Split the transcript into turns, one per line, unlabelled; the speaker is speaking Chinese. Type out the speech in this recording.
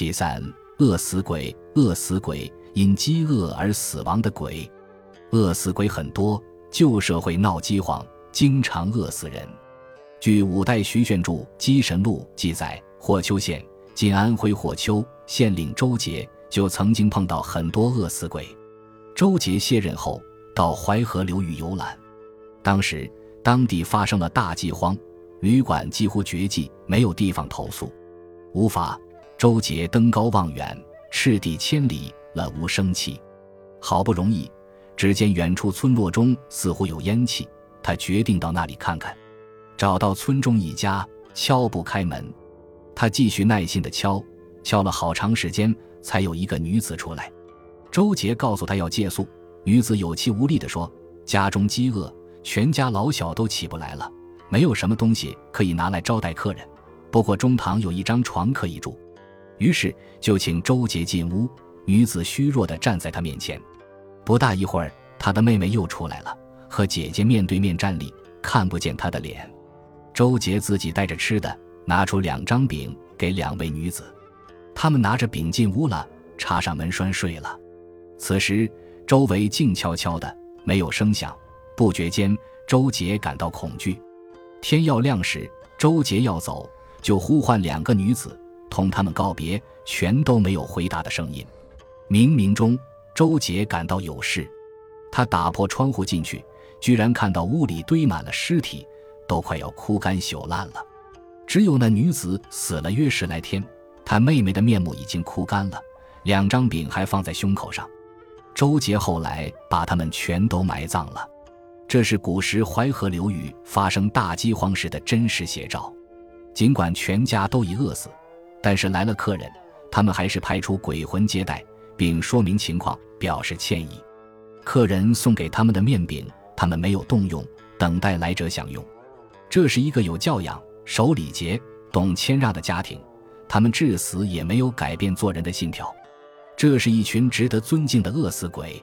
其三，饿死鬼，饿死鬼，因饥饿而死亡的鬼。饿死鬼很多，旧社会闹饥荒，经常饿死人。据五代徐铉著《鸡神录》记载，霍丘县（今安徽霍丘）县令周杰就曾经碰到很多饿死鬼。周杰卸任后，到淮河流域游览，当时当地发生了大饥荒，旅馆几乎绝迹，没有地方投宿，无法。周杰登高望远，赤地千里，了无生气。好不容易，只见远处村落中似乎有烟气，他决定到那里看看。找到村中一家，敲不开门，他继续耐心的敲，敲了好长时间，才有一个女子出来。周杰告诉他要借宿，女子有气无力的说：“家中饥饿，全家老小都起不来了，没有什么东西可以拿来招待客人。不过中堂有一张床可以住。”于是就请周杰进屋，女子虚弱地站在他面前。不大一会儿，他的妹妹又出来了，和姐姐面对面站立，看不见她的脸。周杰自己带着吃的，拿出两张饼给两位女子。他们拿着饼进屋了，插上门栓睡了。此时周围静悄悄的，没有声响。不觉间，周杰感到恐惧。天要亮时，周杰要走，就呼唤两个女子。同他们告别，全都没有回答的声音。冥冥中，周杰感到有事。他打破窗户进去，居然看到屋里堆满了尸体，都快要枯干朽烂了。只有那女子死了约十来天，他妹妹的面目已经枯干了，两张饼还放在胸口上。周杰后来把他们全都埋葬了。这是古时淮河流域发生大饥荒时的真实写照。尽管全家都已饿死。但是来了客人，他们还是派出鬼魂接待，并说明情况，表示歉意。客人送给他们的面饼，他们没有动用，等待来者享用。这是一个有教养、守礼节、懂谦让的家庭，他们至死也没有改变做人的信条。这是一群值得尊敬的饿死鬼。